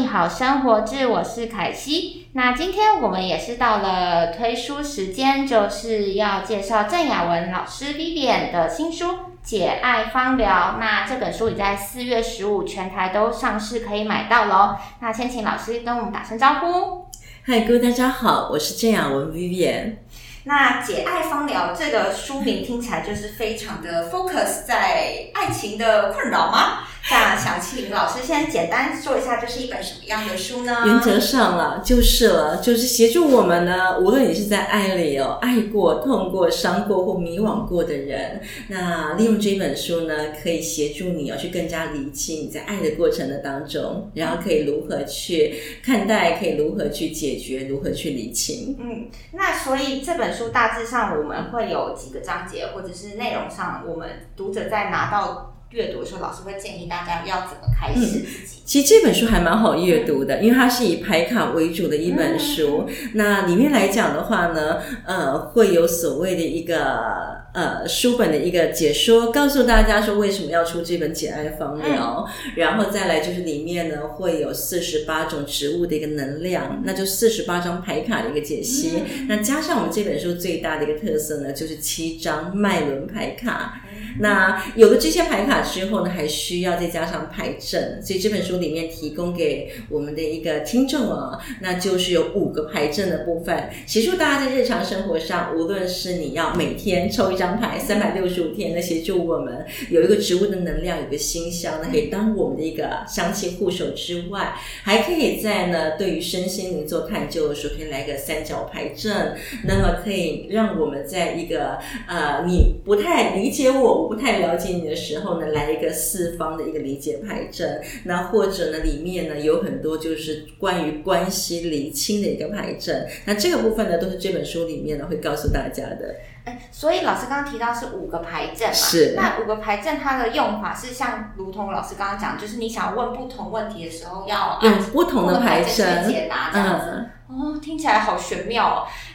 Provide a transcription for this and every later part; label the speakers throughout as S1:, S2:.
S1: 病好生活志，我是凯西。那今天我们也是到了推书时间，就是要介绍郑雅文老师 Vivian 的新书《解爱芳疗》。那这本书已在四月十五全台都上市，可以买到喽。那先请老师跟我们打声招呼。
S2: 嗨，各位大家好，我是郑雅文 Vivian。
S1: 那《解爱芳疗》这个书名听起来就是非常的 focus 在爱情的困扰吗？那想请老师先简单说一下，这是一本什么样的书呢？
S2: 原则上了就是了，就是协助我们呢，无论你是在爱里哦，爱过、痛过、伤过或迷惘过的人，那利用这本书呢，可以协助你哦，去更加理清你在爱的过程的当中，然后可以如何去看待，可以如何去解决，如何去理清。
S1: 嗯，那所以这本书大致上我们会有几个章节，或者是内容上，我们读者在拿到。阅读的时候，老师会建议大家要怎么开始自己。
S2: 其实这本书还蛮好阅读的，因为它是以牌卡为主的一本书。那里面来讲的话呢，呃，会有所谓的一个呃书本的一个解说，告诉大家说为什么要出这本解爱方疗。然后再来就是里面呢会有四十八种植物的一个能量，那就四十八张牌卡的一个解析。那加上我们这本书最大的一个特色呢，就是七张脉轮牌卡。那有了这些牌卡之后呢，还需要再加上牌阵，所以这本书里面提供给我们的一个听众啊，那就是有五个牌阵的部分，协助大家在日常生活上，无论是你要每天抽一张牌，三百六十五天的协助我们有一个植物的能量，有个馨香那，可以当我们的一个香气护手之外，还可以在呢对于身心灵做探究的时候，可以来个三角牌阵，那么可以让我们在一个呃你不太理解我。我不太了解你的时候呢，来一个四方的一个理解牌阵，那或者呢，里面呢有很多就是关于关系厘清的一个牌阵，那这个部分呢都是这本书里面呢会告诉大家的。
S1: 哎，所以老师刚刚提到是五个牌阵嘛？
S2: 是。
S1: 那五个牌阵它的用法是像，如同老师刚刚讲，就是你想要问不同问题的时候，要
S2: 用不同的牌阵
S1: 解答这样子。哦，听起来好玄妙哦。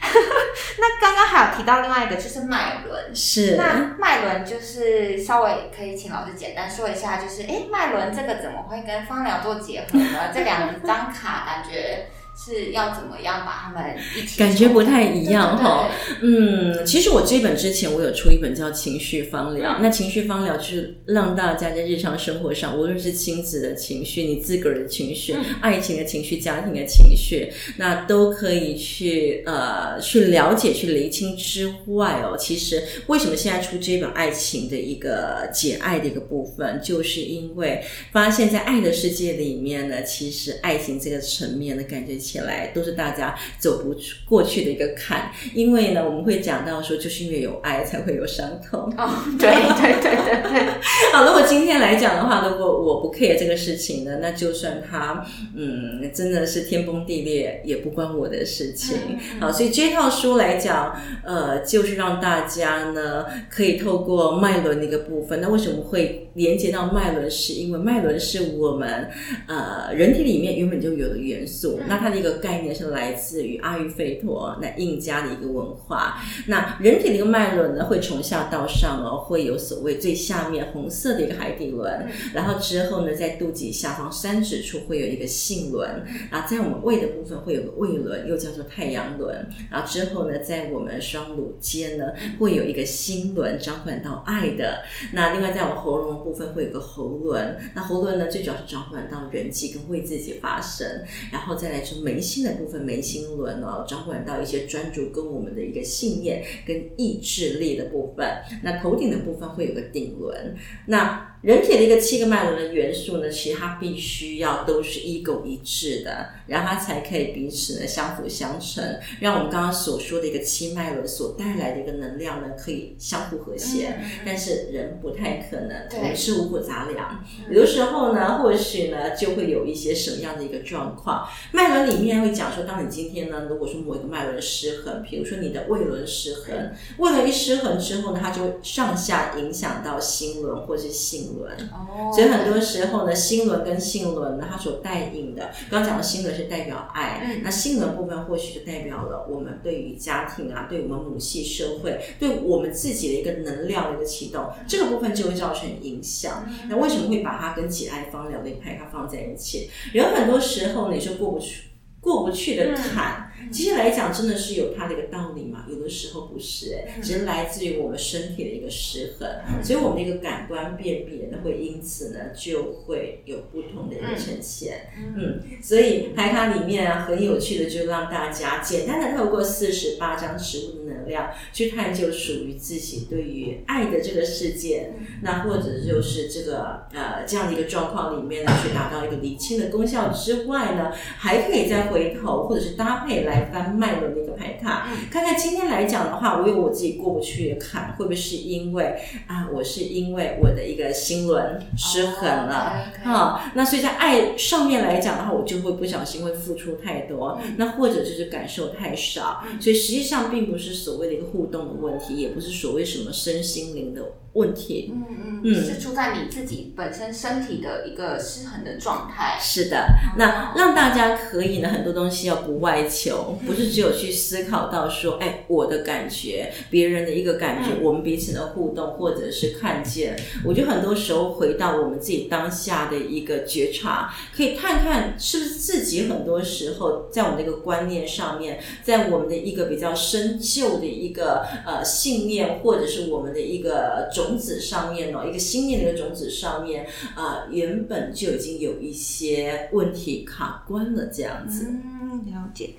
S1: 那刚刚还有提到另外一个，就是脉轮。
S2: 是。
S1: 那脉轮就是稍微可以请老师简单说一下，就是哎，脉轮这个怎么会跟芳疗做结合呢？这两张卡感觉。是要怎么样把他们一起？
S2: 感觉不太一样哈。嗯，其实我这本之前我有出一本叫《情绪方疗》，那情绪方疗就是让大家在日常生活上，无论是亲子的情绪、你自个儿的情绪、爱情的情绪、家庭的情绪，那都可以去呃去了解、去厘清之外哦。其实为什么现在出这本爱情的一个解爱的一个部分，就是因为发现，在爱的世界里面呢，其实爱情这个层面的感觉。起来都是大家走不过去的一个坎，因为呢，我们会讲到说，就是因为有爱才会有伤痛。
S1: 哦，对对对对对。
S2: 好，如果今天来讲的话，如果我不 care 这个事情呢，那就算他嗯真的是天崩地裂，也不关我的事情。好，所以这套书来讲，呃，就是让大家呢可以透过脉轮的一个部分。那为什么会连接到脉轮？是因为脉轮是我们呃人体里面原本就有的元素。那它。一个概念是来自于阿育吠陀那印加的一个文化。那人体的一个脉轮呢，会从下到上哦，会有所谓最下面红色的一个海底轮，然后之后呢，在肚脐下方三指处会有一个性轮，然后在我们胃的部分会有个胃轮，又叫做太阳轮，然后之后呢，在我们双乳间呢，会有一个心轮，掌管到爱的。那另外在我们喉咙部分会有个喉轮，那喉轮呢，最主要是掌管到人际跟为自己发声，然后再来就。眉心的部分，眉心轮哦，掌管到一些专注跟我们的一个信念跟意志力的部分。那头顶的部分会有个顶轮。那人体的一个七个脉轮的元素呢，其实它必须要都是一狗一致的，然后它才可以彼此呢相辅相成，让我们刚刚所说的一个七脉轮所带来的一个能量呢，可以相互和谐。但是人不太可能，我们是五谷杂粮，有的时候呢，或许呢就会有一些什么样的一个状况。脉轮里面会讲说，当你今天呢，如果说某一个脉轮失衡，比如说你的胃轮失衡，胃轮一失衡之后呢，它就上下影响到心轮或是心。轮。
S1: 哦
S2: 所以很多时候呢，心轮跟性轮呢，它所带引的，刚刚讲的心轮是代表爱，
S1: 嗯
S2: 那性轮部分或许就代表了我们对于家庭啊，对我们母系社会，对我们自己的一个能量的一个启动，这个部分就会造成影响。那为什么会把它跟解爱方疗的牌卡放在一起？有很多时候你说过不去。过不去的坎，其实来讲真的是有它的一个道理嘛。有的时候不是、哎，只是来自于我们身体的一个失衡，所以我们的一个感官辨别呢，会因此呢就会有不同的一个呈现。嗯，所以牌卡里面啊，很有趣的，就让大家简单的透过四十八张植物的能量，去探究属于自己对于爱的这个世界。那或者就是这个呃这样的一个状况里面呢，去达到一个理清的功效之外呢，还可以再回头或者是搭配来翻脉轮的一个牌卡，看看今天来讲的话，我有我自己过不去的坎，会不会是因为啊，我是因为我的一个心轮失衡了？啊、那所以在爱上面来讲的话，我就会不小心会付出太多，那或者就是感受太少，所以实际上并不是所谓的一个互动的问题，也不是所谓什么身心灵的问题。
S1: 嗯嗯，
S2: 嗯
S1: 是出在你自己本身身体的一个失衡的状态。
S2: 是的，那让大家可以呢，很多东西要不外求，不是只有去思考到说，哎，我的感觉，别人的一个感觉，我们彼此的互动，或者是看见。我觉得很多时候回到我们自己当下的一个觉察，可以看看是不是自己很多时候在我们的一个观念上面，在我们的一个比较深旧的一个呃信念，或者是我们的一个种子上面呢，一个心念的一个种子上面，啊，原本就已经有一些问题卡关了，这样子。
S1: 嗯，了解。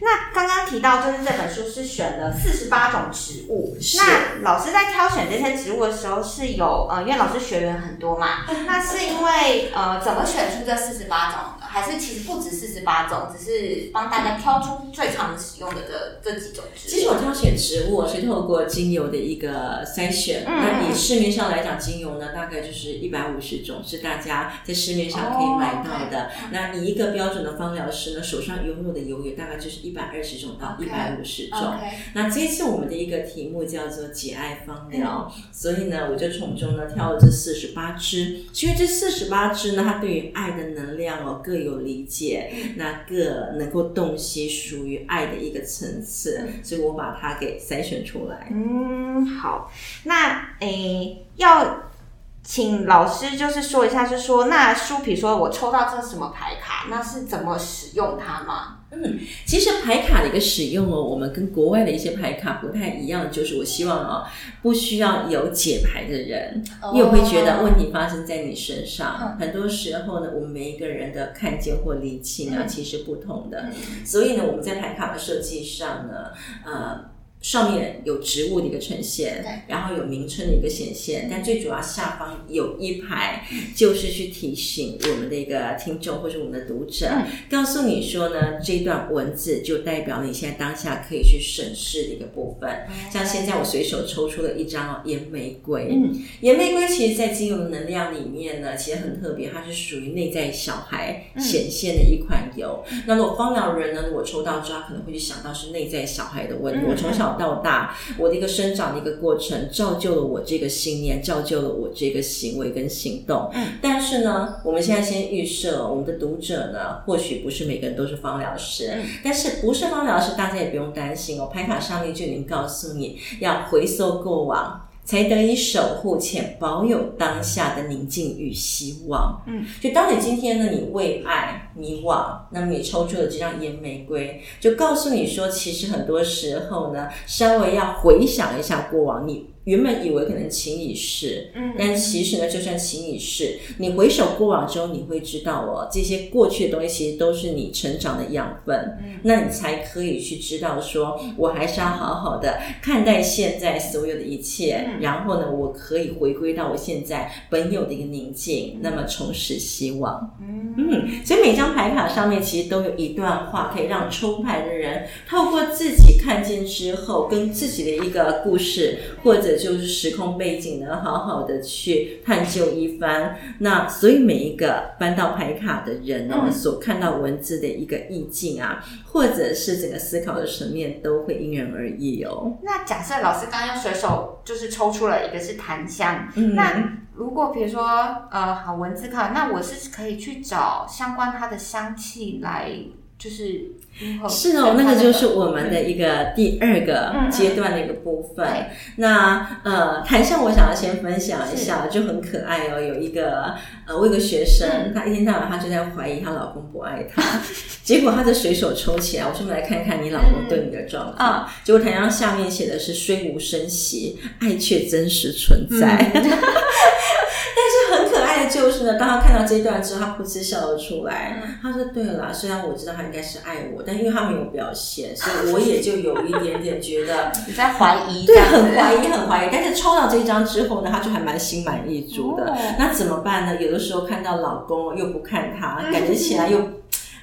S1: 那刚刚提到，就是这本书是选了四十八种植物。
S2: 是
S1: 那老师在挑选这些植物的时候，是有呃，因为老师学员很多嘛，那是因为呃，怎么选出这四十八种的？还是其实不止四十八种，只是帮大家挑出最常使用的这这几种植物？
S2: 其实我挑选植物是透过精油的一个筛选。
S1: 嗯
S2: 那以市面上来讲，精油呢大概就是一百五十种，是大家在市面上可以买到的。那你一个标准的芳疗师呢，手上拥有的油也大概就是一百二十种到一百五十种。那这一次我们的一个题目叫做解爱芳疗，所以呢，我就从中呢挑了这四十八支，因为这四十八支呢，它对于爱的能量哦各有理解，那个能够洞悉属于爱的一个层次，所以我把它给筛选出来。
S1: 嗯，好，那诶，要请老师就是说一下，就是说那书，比如说我抽到这什么牌卡，那是怎么使用它吗？
S2: 其实牌卡的一个使用哦，我们跟国外的一些牌卡不太一样，就是我希望哦，不需要有解牌的人，因为我会觉得问题发生在你身上。很多时候呢，我们每一个人的看见或理清啊，其实不同的。所以呢，我们在牌卡的设计上呢，呃。上面有植物的一个呈现，然后有名称的一个显现，但最主要下方有一排，就是去提醒我们的一个听众或者我们的读者，告诉你说呢，这段文字就代表你现在当下可以去审视的一个部分。像现在我随手抽出了一张哦，岩玫瑰。
S1: 嗯，
S2: 岩玫瑰其实在精油的能量里面呢，其实很特别，它是属于内在小孩显现的一款油。那如果芳疗人呢，如果抽到之后，他可能会去想到是内在小孩的问题。我从小到大，我的一个生长的一个过程，造就了我这个信念，造就了我这个行为跟行动。
S1: 嗯，
S2: 但是呢，我们现在先预设，我们的读者呢，或许不是每个人都是芳疗师，
S1: 嗯
S2: 但是不是芳疗师，大家也不用担心哦。牌卡上面就已经告诉你要回溯过往。才得以守护且保有当下的宁静与希望。
S1: 嗯，
S2: 就当你今天呢，你为爱迷惘，那么你抽出了这张岩玫瑰，就告诉你说，其实很多时候呢，稍微要回想一下过往，你原本以为可能情已逝，
S1: 嗯
S2: 但其实呢，就算情已逝，你回首过往之后，你会知道哦，这些过去的东西其实都是你成长的养分，
S1: 嗯
S2: 那你才可以去知道说，我还是要好好的看待现在所有的一切，
S1: 嗯
S2: 然后呢，我可以回归到我现在本有的一个宁静，那么重拾希望。
S1: 嗯
S2: 嗯，所以每张牌卡上面其实都有一段话，可以让抽牌的人透过自己看见之后，跟自己的一个故事或者就是时空背景呢，好好的去探究一番。那所以每一个搬到牌卡的人呢，
S1: 嗯
S2: 所看到文字的一个意境啊，或者是整个思考的层面，都会因人而异哦。
S1: 那假设老师刚刚用随手就是抽出了一个是檀香，
S2: 嗯
S1: 那如果比如说呃，好文字卡，那我是可以去找相关它的香气来，就是
S2: 是哦，那个就是我们的一个第二个
S1: 嗯
S2: 阶段的一个部分。
S1: 对
S2: 那呃，台上我想要先分享一下，就很可爱哦。有一个呃，我有个学生，
S1: 嗯
S2: 她一天到晚她就在怀疑她老公不爱她，结果她就随手抽起来，我说我们来看看你老公对你的状
S1: 嗯
S2: 况。结果台上下面写的是虽无声息，爱却真实存在。就是呢，当他看到这一段之后，他噗嗤笑了出来。
S1: 嗯
S2: 他说：“对了，虽然我知道他应该是爱我，但因为他没有表现，所以我也就有一点点觉得，
S1: 你在怀疑，
S2: 对，很怀疑，很怀疑。但是抽到这一张之后呢，他就还蛮心满意足的。
S1: 哦
S2: 那怎么办呢？有的时候看到老公又不看他，
S1: 嗯
S2: 感觉起来又。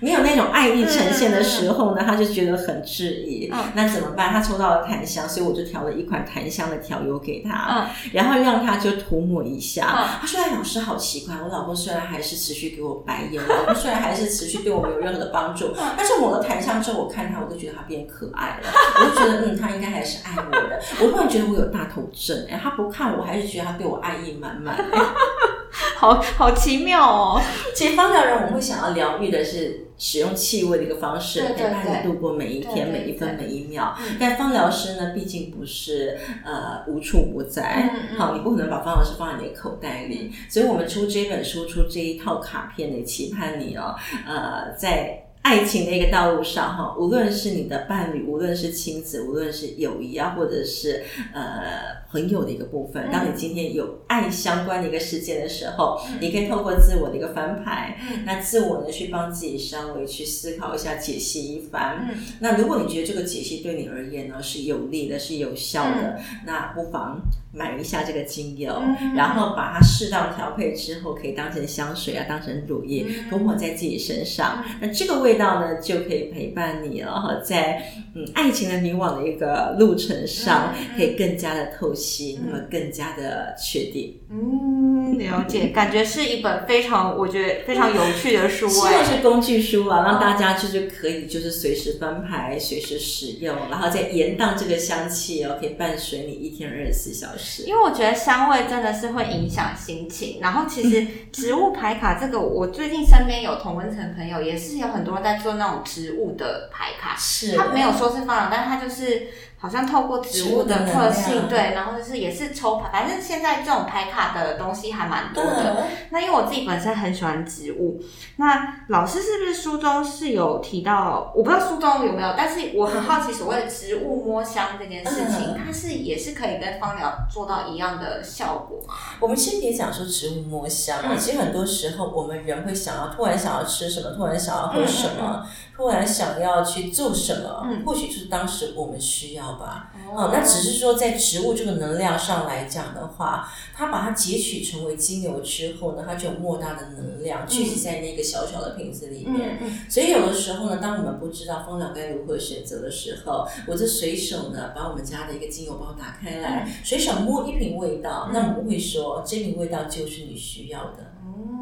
S2: 没有那种爱意呈现的时候呢，他就觉得很质疑。
S1: 嗯
S2: 那怎么办？他抽到了檀香，所以我就调了一款檀香的调油给他。
S1: 嗯
S2: 然后让他就涂抹一下。
S1: 嗯
S2: 他说：“哎，老师好奇怪，我老公虽然还是持续给我白眼，我老公虽然还是持续对我没有任何的帮助，
S1: 嗯
S2: 但是抹了檀香之后，我看他，我都觉得他变可爱了，我就觉得嗯，他应该还是爱我的。我突然觉得我有大头症，哎，他不看我，还是觉得他对我爱意满满。
S1: 好好奇妙哦。
S2: 其实芳疗人我们会想要疗愈的是使用气味的一个方式，陪伴你度过每一天、每一分、每一秒。
S1: 嗯。
S2: 但芳疗师呢，毕竟不是呃无处不在，好，你不可能把芳疗师放在你的口袋里，所以我们出这本书、出这一套卡片也，期盼你哦，呃，在。爱情的一个道路上，哈，无论是你的伴侣，无论是亲子，无论是友谊啊，或者是呃朋友的一个部分，
S1: 嗯。
S2: 当你今天有爱相关的一个事件的时候，
S1: 嗯。
S2: 你可以透过自我的一个翻牌，
S1: 嗯。
S2: 那自我呢去帮自己稍微去思考一下，解析一番。
S1: 嗯。
S2: 那如果你觉得这个解析对你而言呢是有利的、是有效的，那不妨买一下这个精油，
S1: 嗯
S2: 然后把它适当调配之后，可以当成香水啊，当成乳液
S1: 嗯。
S2: 涂抹在自己身上。那这个味道呢，就可以陪伴你了哈，在嗯爱情的迷惘的一个路程上，可以更加的透析，那么更加的确定。
S1: 嗯，了解，感觉是一本非常我觉得非常有趣的书
S2: 希
S1: 哎
S2: 望。是工具书啊，让大家就是可以就是随时翻牌、随时使用，然后再延宕这个香气哦，可以伴随你一天二十四小时。
S1: 因为我觉得香味真的是会影响心情，然后其实 植物牌卡这个，我最近身边有同温层朋友，也是有很多人在做那种植物的牌卡，
S2: 是
S1: 他没有说是芳疗，但是他就是好像透过植物的特性，对，然后就是也是抽牌，反正现在这种牌卡的东西还蛮多的。
S2: 嗯
S1: 那因为我自己本身很喜欢植物，那老师是不是书中是有提到？我不知道书中有没有，但是我很好奇所谓的植物摸香这件事情，
S2: 嗯
S1: 它是也是可以跟芳疗做到一样的效果吗？
S2: 我们先别讲说植物摸香其实很多时候我们人会想要突然想要吃什么，突然想要喝什么，突然想要去做什么，
S1: 嗯
S2: 或许就是当时我们需要吧。
S1: 哦
S2: 哦，那只是说在植物这个能量上来讲的话，它把它截取成为精油之后呢，它就有莫大的能量聚集在那个小小的瓶子里面。所以有的时候呢，当我们不知道蜂疗该如何选择的时候，我就随手呢把我们家的一个精油包打开来，随手摸一瓶味道，那我们会说这瓶味道就是你需要的。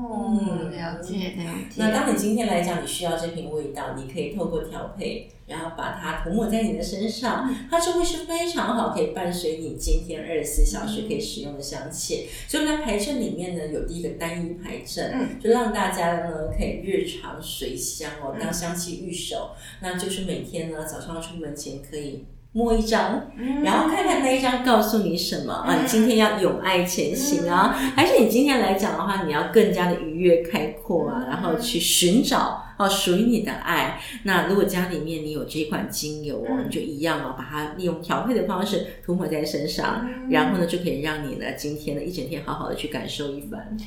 S1: 哦，了解了解。
S2: 那当你今天来讲，你需要这瓶味道，你可以透过调配，然后把它涂抹在你的身上，它就会是非常好，可以伴随你今天二十四小时可以使用的香气。所以我们在牌阵里面呢，有第一个单一牌阵，
S1: 嗯
S2: 就让大家呢可以日常随香哦，
S1: 嗯
S2: 当香气御手，那就是每天呢早上出门前可以。摸一张，
S1: 嗯
S2: 然后看看那一张告诉你什么啊？
S1: 嗯
S2: 你今天要勇爱前行啊，还是你今天来讲的话，你要更加的愉悦开阔啊，
S1: 嗯
S2: 然后去寻找哦属于你的爱。那如果家里面你有这款精油哦，
S1: 嗯
S2: 你就一样哦，把它利用调配的方式涂抹在身上，
S1: 嗯
S2: 然后呢就可以让你呢今天呢一整天好好的去感受一番。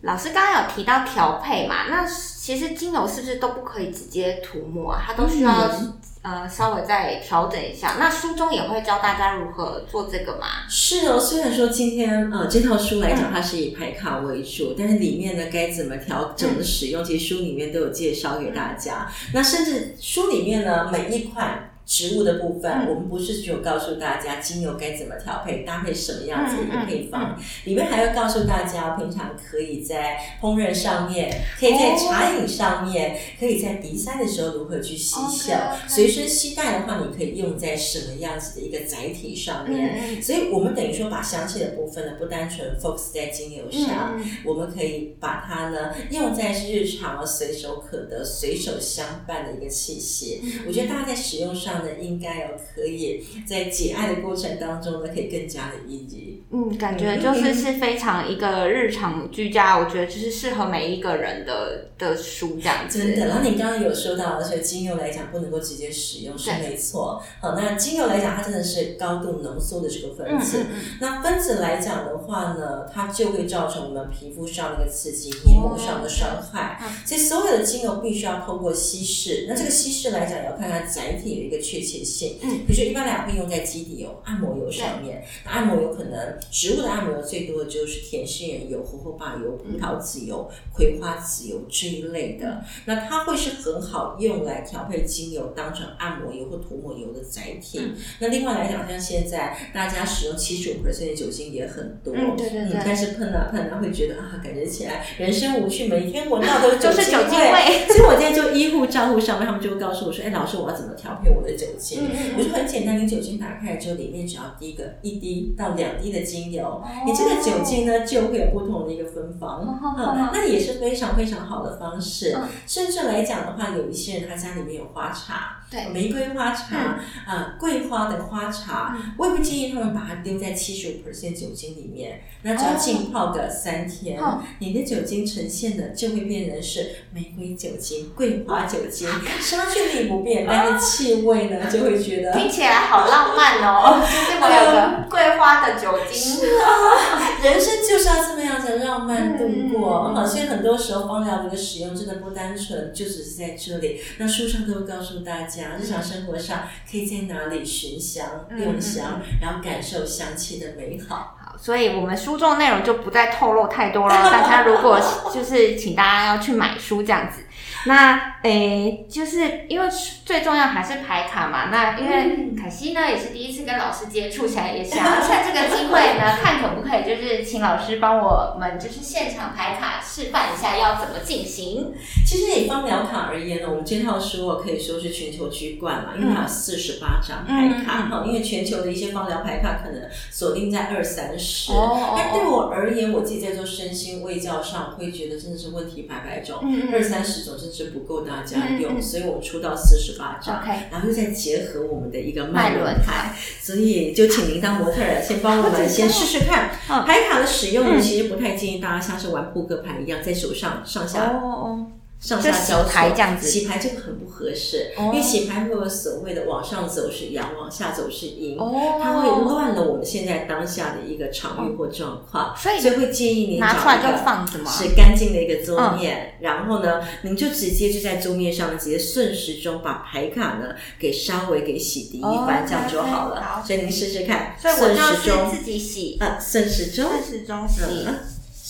S1: 老师刚刚有提到调配嘛，那其实精油是不是都不可以直接涂抹啊？它都需要、
S2: 嗯
S1: 呃稍微再调整一下。那书中也会教大家如何做这个吗？
S2: 是哦，虽然说今天呃这套书来讲，它是以排卡为主，但是里面呢该怎么调、整的使用，其实书里面都有介绍给大家。那甚至书里面呢每一款。植物的部分，
S1: 嗯。
S2: 我们不是只有告诉大家精油该怎么调配，搭配什么样子的一个配方，
S1: 嗯
S2: 里面还要告诉大家，平常可以在烹饪上面，可以在茶饮上面，可以在鼻塞的时候如何去吸嗅随身携带的话，你可以用在什么样子的一个载体上面。所以，我们等于说把香气的部分呢，不单纯 focus 在精油上，
S1: 嗯
S2: 我们可以把它呢用在日常随手可得、随手相伴的一个器械。
S1: 嗯。
S2: 我觉得大家在使用上呢，应该有可以在解爱的过程当中呢，可以更加的 easy。
S1: 嗯，感觉就是是非常一个日常居家，我觉得就是适合每一个人的的书这样子。
S2: 真的，然后你刚刚有说到，而且精油来讲不能够直接使用是没错。好，那精油来讲，它真的是高度浓缩的这个分子。
S1: 嗯嗯
S2: 那分子来讲的话呢，它就会造成我们皮肤上的一个刺激、黏膜上的伤害。
S1: 嗯
S2: 所以所有的精油必须要透过稀释。那这个稀释来讲，也要看它载体的一个确切性。
S1: 嗯，
S2: 比如说一般来讲会用在基底油、按摩油上面。那按摩油可能植物的按摩油最多的就是甜杏仁油、荷荷巴油、葡萄籽油、葵花籽油这一类的。那它会是很好用来调配精油，当成按摩油或涂抹油的载体。
S1: 嗯
S2: 那另外来讲，像现在大家使用七十五 percent 的酒精也很多，
S1: 嗯对对对
S2: 但是喷啊喷啊，会觉得啊，感觉起来人生无趣，每天闻到都是酒精
S1: 就是酒精
S2: 味。
S1: 味。
S2: 所以我在就医护账户上面，他们就会告诉我说：“哎，老师，我要怎么调配我的酒精？”我就很简单，你酒精打开来之后，里面只要滴个一滴到两滴的精油，
S1: 哦。
S2: 你这个酒精呢就会有不同的一个芬芳，
S1: 哦
S2: 嗯，那也是非常非常好的方式。
S1: 嗯。
S2: 甚至来讲的话，有一些人他家里面有花茶，
S1: 对。
S2: 玫瑰花茶，啊，桂花的花茶，
S1: 嗯。
S2: 我也不建议他们把它丢在七十五 percent 酒精里面，那只要浸泡个三天，
S1: 哦。
S2: 你的酒精呈现的就会变成是玫瑰酒精、桂花酒精，杀菌力不变，但是气味呢 就会觉得
S1: 听起来好浪漫哦，就是我有个桂花的酒精，是啊。
S2: 人生就是要这么样子浪漫度过。
S1: 嗯。
S2: 好，所以很多时候芳疗的一个使用真的不单纯，就只是在这里。那书上都会告诉大家，日常生活上可以在哪里寻香、
S1: 嗯
S2: 用香，然后感受香气的美好。
S1: 好，所以我们书中内容就不再透露太多了。大家如果 就是请大家要去买书这样子，那诶，就是因为最重要还是排卡嘛。那因为凯西呢也是第一次跟老师接触起来，也想要趁这个机会呢，看可不可以就是请老师帮我们就是现场排卡示范一下要怎么进行。
S2: 其实以方疗卡而言呢，我们这套书哦可以说是全球居冠嘛，因为它有四十八张牌卡
S1: 嗯
S2: 哈、因为全球的一些方疗牌卡可能锁定在二三十。
S1: 哦
S2: 但对我而言，我自己在做身心卫教上，会觉得真的是问题百百种，二三十种甚至不够大家用，所以我们出到四十八张。然后再结合我们的一个
S1: 脉
S2: 脉
S1: 轮
S2: 牌，所以就请您当模特儿，先帮我们先试试看。
S1: 嗯
S2: 牌卡的使用其实不太建议大家像是玩扑克牌一样，在手上上下
S1: 哦
S2: 上下交错
S1: 牌这样子
S2: 洗牌这个很不合适，
S1: 哦
S2: 因为洗牌会有所谓的往上走是阳，往下走是阴，
S1: 哦
S2: 它会乱了我们现在当下的一个场域或状况，
S1: 所以
S2: 所以会建议您
S1: 拿出来
S2: 一个
S1: 放着吗？
S2: 是干净的一个桌面，然后呢，您就直接就在桌面上直接顺时钟把牌卡呢给稍微给洗涤一番，
S1: 哦
S2: 这样就好了。
S1: 好
S2: 所以您试试看，顺时钟，
S1: 自己洗，
S2: 呃，顺时钟，
S1: 顺时钟洗。
S2: 嗯，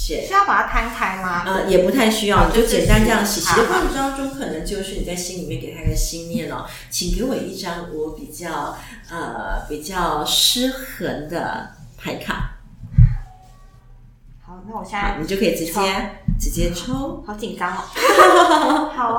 S2: 是
S1: 是要把它摊开吗？
S2: 呃，也不太需要，你就
S1: 就是
S2: 简单这样洗。洗的过程当中，可能就是你在心里面给他一个心念哦，请给我一张我比较呃比较失衡的牌卡，
S1: 好，那我现，在
S2: 你就可以直接
S1: 抽
S2: 直接抽。
S1: 好紧张哦。好，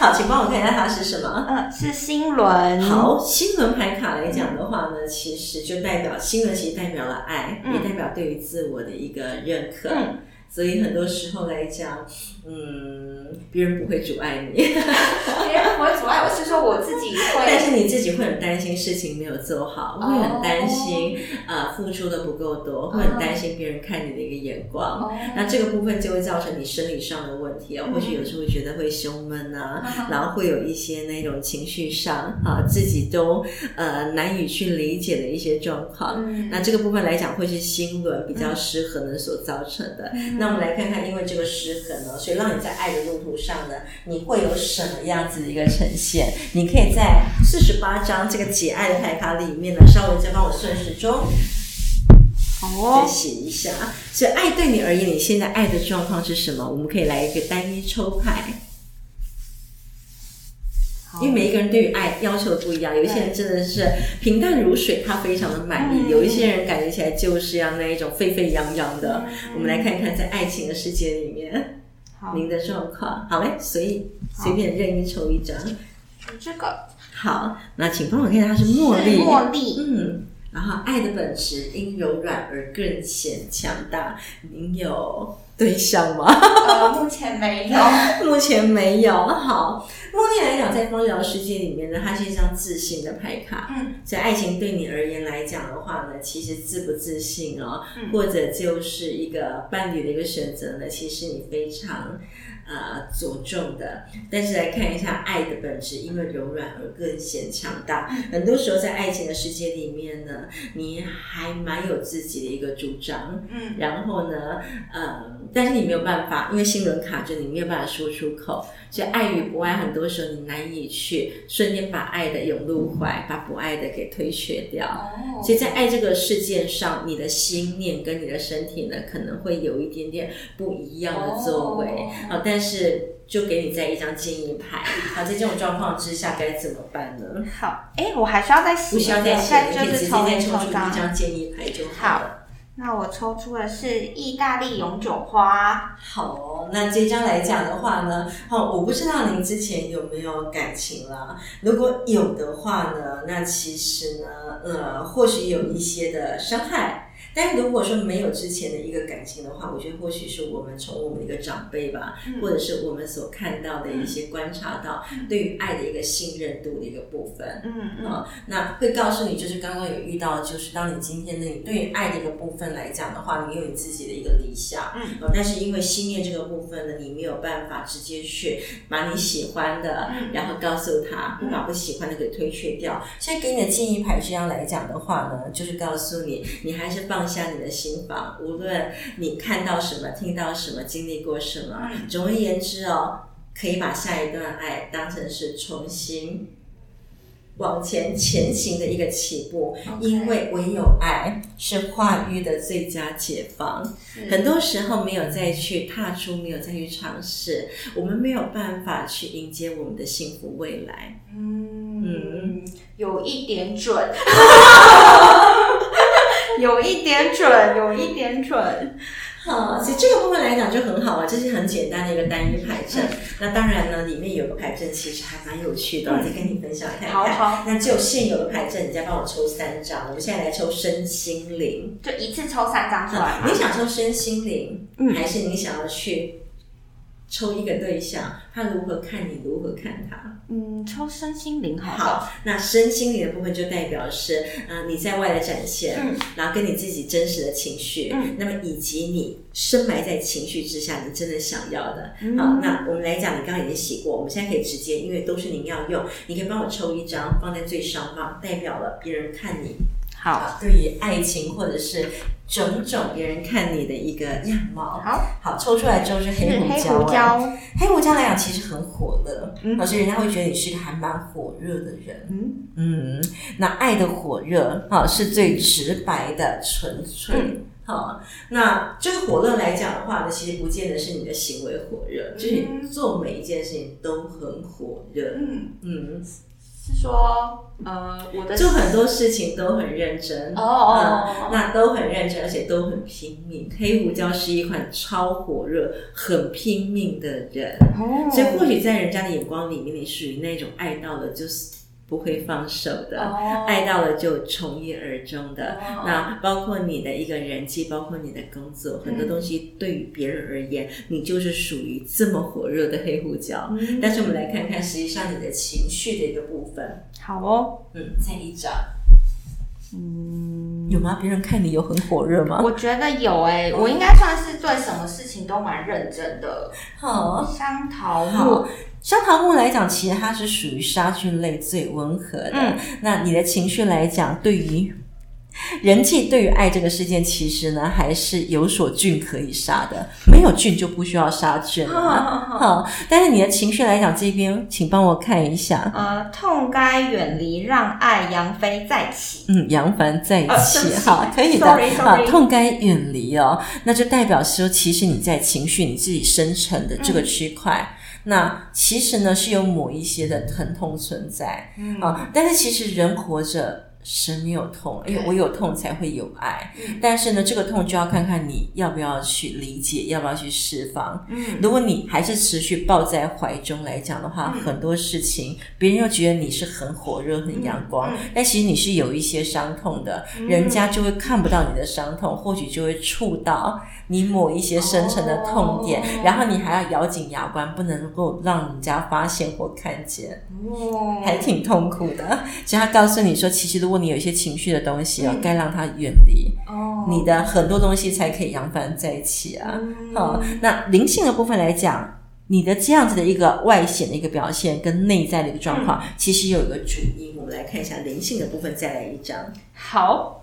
S2: 好，请帮我看一下它是什么。
S1: 嗯，是星轮。，
S2: 好，星轮牌卡来讲的话呢，其实就代表星轮，其实代表了爱，
S1: 嗯
S2: 也代表对于自我的一个认可。
S1: 嗯
S2: 所以很多时候来讲，嗯，别人不会阻碍你，
S1: 别人不会阻碍我，是说我自己会。
S2: 但是你自己会很担心事情没有做好，会很担心呃付出的不够多，会很担心别人看你的一个眼光。
S1: 哦
S2: 那这个部分就会造成你生理上的问题啊，
S1: 嗯
S2: 或许有时候会觉得会胸闷啊，
S1: 嗯
S2: 然后会有一些那种情绪上啊自己都呃难以去理解的一些状况。
S1: 嗯
S2: 那这个部分来讲，会是心轮比较失衡的所造成的。
S1: 嗯
S2: 那我们来看看，因为这个失衡呢，所以让你在爱的路途上呢，你会有什么样子的一个呈现？你可以在四十八张这个解爱的牌卡里面呢，稍微再帮我顺时钟再
S1: 哦，
S2: 写一下。所以爱对你而言，你现在爱的状况是什么？我们可以来一个单一抽牌。因为每一个人对于爱要求不一样，有一些人真的是平淡如水，他非常的满意；有一些人感觉起来就是要那一种沸沸扬扬的。我们来看看在爱情的世界里面，您的状况。好嘞，随意随便任意抽一张，
S1: 这个
S2: 好。那请帮我看，它是茉莉，
S1: 茉莉，
S2: 嗯。然后，爱的本质因柔软而更显强大。您有对象吗？
S1: 呃，目前没有，
S2: 目前没有。好，目前来讲，在风流世界里面呢，它是一张自信的牌卡。嗯，所以爱情对你而言来讲的话呢，其实自不自信哦，或者就是一个伴侣的一个选择呢，其实你非常。呃，着重的，但是来看一下爱的本质，因为柔软而更显强大。很多时候在爱情的世界里面呢，你还蛮有自己的一个主张，嗯，然后呢，呃，但是你没有办法，因为心轮卡着，你没有办法说出口。所以爱与不爱，很多时候你难以去瞬间把爱的涌入怀，把不爱的给推却掉。哦，所以在爱这个事件上，你的心念跟你的身体呢，可能会有一点点不一样的作为。好，但是就给你在一张建议牌。好，在这种状况之下该怎么办呢？
S1: 好，哎，我还需要再
S2: 不需要再写，你可以直接再抽出一张建议牌就好了。
S1: 那我抽出的是意大利永久花。
S2: 好，那这张来讲的话呢，好，我不知道您之前有没有感情啦。如果有的话呢，那其实呢，呃，或许有一些的伤害。但如果说没有之前的一个感情的话，我觉得或许是我们从我们的一个长辈吧，或者是我们所看到的一些观察到对于爱的一个信任度的一个部分，嗯嗯，那会告诉你，就是刚刚有遇到，就是当你今天的你对于爱的一个部分来讲的话，你有你自己的一个理想，嗯，但是因为心念这个部分呢，你没有办法直接去把你喜欢的，然后告诉他，不把不喜欢的给推却掉。所以给你的建议牌这样来讲的话呢，就是告诉你，你还是放。放下你的心房，无论你看到什么、听到什么、经历过什么，总而言之哦，可以把下一段爱当成是重新往前前行的一个起步，因为唯有爱是化瘀的最佳解放。很多时候没有再去踏出，没有再去尝试，我们没有办法去迎接我们的幸福未来。
S1: 嗯，有一点准。有一点准，有一点准。
S2: 好，其实这个部分来讲就很好啊，这是很简单的一个单一牌阵。那当然呢，里面有个牌阵其实还蛮有趣的，再跟你分享看看。
S1: 好好。
S2: 那就现有的牌阵，你再帮我抽三张。我们现在来抽身心灵，
S1: 就一次抽三张出来。
S2: 你想抽身心灵，还是你想要去？抽一个对象，他如何看你，如何看他？
S1: 嗯，抽身心灵好。
S2: 好，那身心灵的部分就代表是，呃，你在外的展现，嗯，然后跟你自己真实的情绪，嗯，那么以及你深埋在情绪之下，你真的想要的。好，那我们来讲，你刚刚已经洗过，我们现在可以直接，因为都是您要用，你可以帮我抽一张，放在最上方，代表了别人看你。
S1: 好，
S2: 对于爱情或者是种种别人看你的一个样貌，
S1: 好，
S2: 好抽出来之后是黑胡椒，黑胡椒。来讲其实很火的，嗯，所以人家会觉得你是一个还蛮火热的人，嗯。嗯，那爱的火热，啊，是最直白的纯粹，好，那这个火热来讲的话呢，其实不见得是你的行为火热，就是你做每一件事情都很火热，嗯。
S1: 嗯。是说，呃，我的
S2: 就很多事情都很认真哦哦，那都很认真，而且都很拼命。黑胡椒是一款超火热、很拼命的人，所以或许在人家的眼光里面，你属于那种爱到了就是。不会放手的，爱到了就从一而终的。那包括你的一个人际，包括你的工作，很多东西对于别人而言，你就是属于这么火热的黑胡椒。但是我们来看看，实际上你的情绪的一个部分。
S1: 好哦，
S2: 嗯，再一张。嗯，有吗？别人看你有很火热吗？
S1: 我觉得有诶，我应该算是对什么事情都蛮认真的。好，香桃木。
S2: 香桃木来讲，其实它是属于杀菌类最温和的。嗯，那你的情绪来讲，对于人际、对于爱这个事件，其实呢还是有所菌可以杀的。没有菌就不需要杀菌了。好，但是你的情绪来讲，这边请帮我看一下。
S1: 呃，痛该远离，让爱扬飞再起。
S2: 嗯，扬帆再起，好，可以的。好，痛该远离哦，那就代表说，其实你在情绪你自己生成的这个区块。那其实呢是有某一些的疼痛存在
S1: 嗯
S2: 啊，但是其实人活着。神没有痛，因为我有痛才会有爱。但是呢，这个痛就要看看你要不要去理解，要不要去释放。
S1: 嗯
S2: 如果你还是持续抱在怀中来讲的话，很多事情别人又觉得你是很火热、很阳光，但其实你是有一些伤痛的，人家就会看不到你的伤痛，或许就会触到你抹一些深层的痛点，
S1: 哦
S2: 然后你还要咬紧牙关，不能够让人家发现或看见，
S1: 哦
S2: 还挺痛苦的。其实他告诉你说，其实如果你有一些情绪的东西哦，该让它远离。
S1: 哦
S2: 你的很多东西才可以扬帆在一起啊。
S1: 嗯
S2: 好、那灵性的部分来讲，你的这样子的一个外显的一个表现跟内在的一个状况，其实有一个主因。我们来看一下灵性的部分，再来一张，
S1: 好，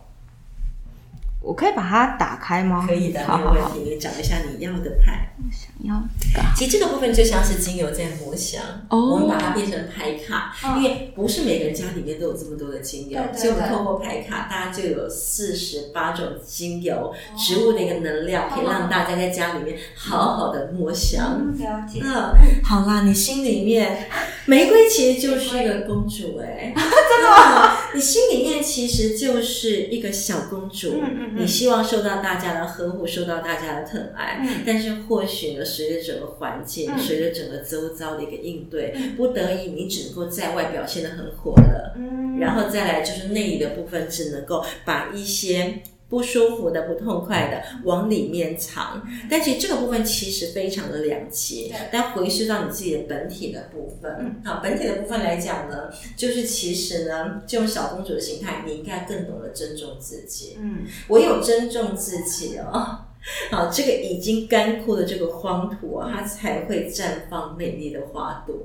S1: 我可以把它打开吗？
S2: 可以的，没有问题。你找一下你要的牌。
S1: 想要这个，
S2: 其实这个部分就像是精油在磨香，
S1: 哦
S2: 我们把它变成牌卡，
S1: 嗯
S2: 因为不是每个人家里面都有这么多的精油，所以我们
S1: 对
S2: 透过牌卡，大家就有四十八种精油、
S1: 哦
S2: 植物的一个能量，可以让大家在家里面好好的摸香。
S1: 嗯，了解。
S2: 嗯，好啦，你心里面 玫瑰其实就是一个公主哎、真的吗？你心里面其实就是一个小公主，
S1: 嗯嗯嗯。
S2: 你希望受到大家的呵护，受到大家的疼爱，
S1: 嗯。
S2: 但是或许呢，随着整个环境，
S1: 嗯。
S2: 随着整个周遭的一个应对，
S1: 嗯。
S2: 不得已你只能够在外表现的很火热，
S1: 嗯。
S2: 然后再来就是内里的部分，只能够把一些不舒服的、不痛快的往里面藏。但其实这个部分其实非常的两极
S1: 对，
S2: 但回溯到你自己的本体的部分，好，本体的部分来讲呢，就是其实呢，这种小公主的形态，你应该更懂得尊重自己。
S1: 嗯
S2: 唯有尊重自己哦。好，这个已经干枯的这个荒土啊，它才会绽放美丽的花朵。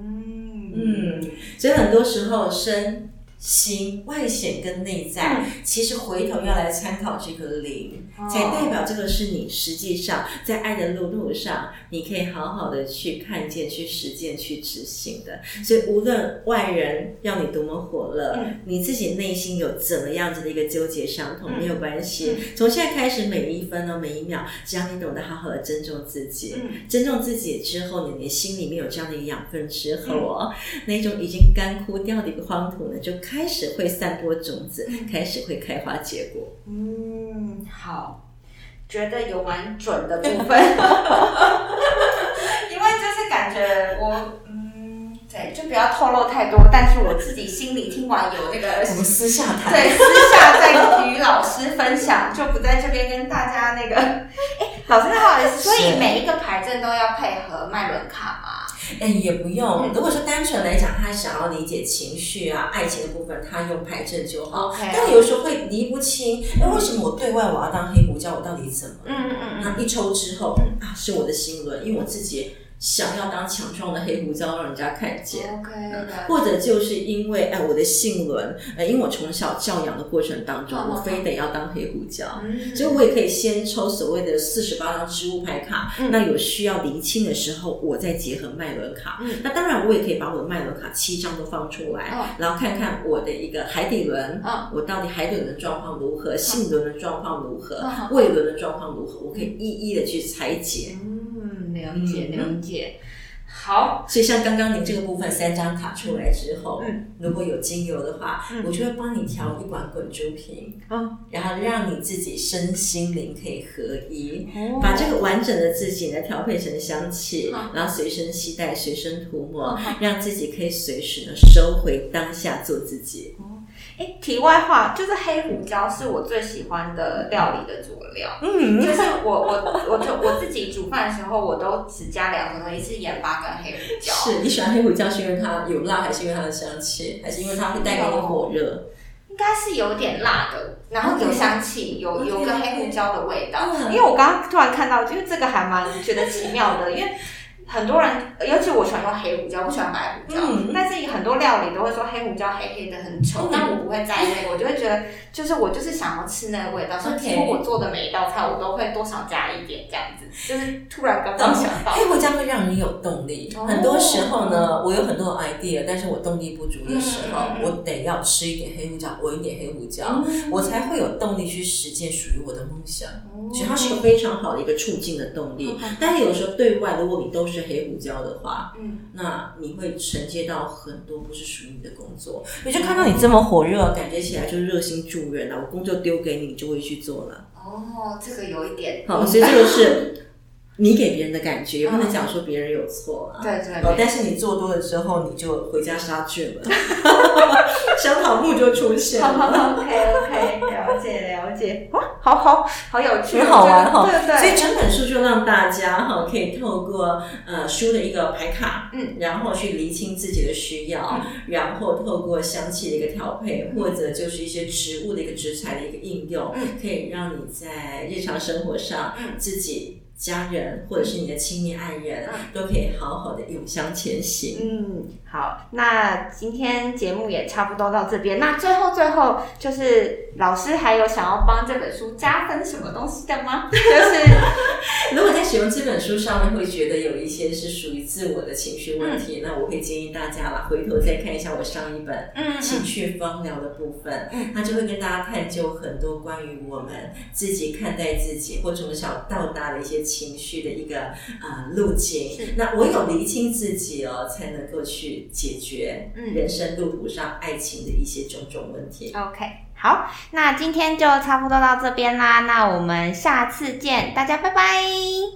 S1: 嗯
S2: 嗯，所以很多时候身心外显跟内在，
S1: 嗯。
S2: 其实回头要来参考这个灵，
S1: 哦。
S2: 才代表这个是你实际上在爱的路路上，你可以好好的去看见、去实践、去执行的。所以无论外人要你多么火热，
S1: 嗯。
S2: 你自己内心有怎么样子的一个纠结伤痛，
S1: 嗯。
S2: 没有关系。从现在开始，每一分哦，每一秒，只要你懂得好好的尊重自己，
S1: 嗯。
S2: 尊重自己之后呢，你心里面有这样的一个养分之后哦，
S1: 嗯。
S2: 那种已经干枯掉的一个荒土呢，就开始会散播种子，
S1: 嗯
S2: 开始会开花结果。
S1: 嗯，好，觉得有蛮准的部分，因为就是感觉我嗯，对，就不要透露太多，但是我自己心里听完有那个
S2: 我们私下谈。
S1: 对，私下再与老师分享，就不在这边跟大家那个。哎，老师，不好意思，所以每一个牌阵都要配合脉轮卡吗？
S2: 哎，也不用
S1: 嗯。
S2: 如果说单纯来讲，他想要理解情绪啊、爱情的部分，他用牌阵就好。但有时候会理不清，哎，为什么我对外我要当黑胡椒，我到底怎么？
S1: 嗯嗯嗯
S2: 那一抽之后啊，是我的心轮，因为我自己想要当强壮的黑胡椒，让人家看见。
S1: ，OK
S2: 或者就是因为哎，我的性轮，呃，因为我从小教养的过程当中，
S1: 嗯
S2: 我非得要当黑胡椒，
S1: 嗯。
S2: 所以我也可以先抽所谓的四十八张植物牌卡。
S1: 嗯。
S2: 那有需要厘清的时候，我再结合脉轮卡。
S1: 嗯。
S2: 那当然，我也可以把我的脉轮卡七张都放出来，
S1: 嗯
S2: 然后看看我的一个海底轮，
S1: 嗯。
S2: 我到底海底轮的状况如何，性轮的状况如何，
S1: 嗯。
S2: 胃轮的状况如何，我可以一一的去拆解。
S1: 嗯，了解
S2: 嗯
S1: 了解。好，
S2: 所以像刚刚您这个部分三张卡出来之后，
S1: 嗯。
S2: 如果有精油的话，
S1: 嗯。
S2: 我就会帮你调一管滚珠瓶，
S1: 嗯，
S2: 然后让你自己身心灵可以合一，
S1: 哦。
S2: 把这个完整的自己呢调配成香气，
S1: 嗯。
S2: 然后随身携带、随身涂抹，
S1: 嗯。
S2: 让自己可以随时呢收回当下做自己。
S1: 哎，题外话，就是黑胡椒是我最喜欢的料理的佐料。
S2: 嗯
S1: 就是我我我就我自己煮饭的时候，我都只加两种东西，是盐巴跟黑胡椒。
S2: 是你喜欢黑胡椒是因为它有辣，还是因为它的香气，还是因为它会带给你火热？
S1: 应该是有点辣的，然后有香气，有有个黑胡椒的味道。
S2: 嗯
S1: 因为我刚刚突然看到，因为这个还蛮觉得奇妙的，因为。很多人，尤其我喜欢用黑胡椒，不喜欢白胡椒。
S2: 嗯
S1: 但是很多料理都会说黑胡椒黑黑的很丑，
S2: 嗯。
S1: 但我不会在意那个，我就会觉得，就是我就是想要吃那个味道，所以
S2: OK
S1: 几乎我做的每一道菜我都会多少加一点这样子，就是突然刚刚 想。到。
S2: 黑胡椒会让你有动力。
S1: 哦。
S2: 很多时候呢，我有很多 idea，但是我动力不足的时候，我得要吃一点黑胡椒，闻一点黑胡椒，
S1: 嗯。
S2: 我才会有动力去实践属于我的梦想。
S1: 哦
S2: 所以它是一个非常好的一个促进的动力。但是有时候对外，如果你都是是黑胡椒的话，
S1: 嗯，
S2: 那你会承接到很多不是属于你的工作。也就看到你这么火热，感觉起来就热心助人了，我工作丢给你，你就会去做了。
S1: 哦，这个有一点，
S2: 好，所以这个是。你给别人的感觉，也不能讲说别人有错啊。
S1: 对对。
S2: 哦，但是你做多了之后，你就回家杀菌了，香桃木就出现了。
S1: OK OK，了解了解。哇，好好好有趣，
S2: 很好玩哈。
S1: 对对。
S2: 所以整本书就让大家哈可以透过呃书的一个牌卡，
S1: 嗯，
S2: 然后去厘清自己的需要，然后透过香气的一个调配，或者就是一些植物的一个植材的一个应用，
S1: 嗯，
S2: 可以让你在日常生活上，嗯，自己。家人或者是你的亲密爱人，都可以好好的永相前行。
S1: 嗯，好，那今天节目也差不多到这边。那最后最后，就是老师还有想要帮这本书加分什么东西的吗？就是
S2: 如果在使用这本书上面会觉得有一些是属于自我的情绪问题，那我会建议大家啦，回头再看一下我上一本情绪方疗的部分，那就会跟大家探究很多关于我们自己看待自己或从小到大的一些。情绪的一个啊路径，那唯有厘清自己哦，才能够去解决人生路途上爱情的一些种种问题。
S1: OK，好，那今天就差不多到这边啦，那我们下次见，大家拜拜。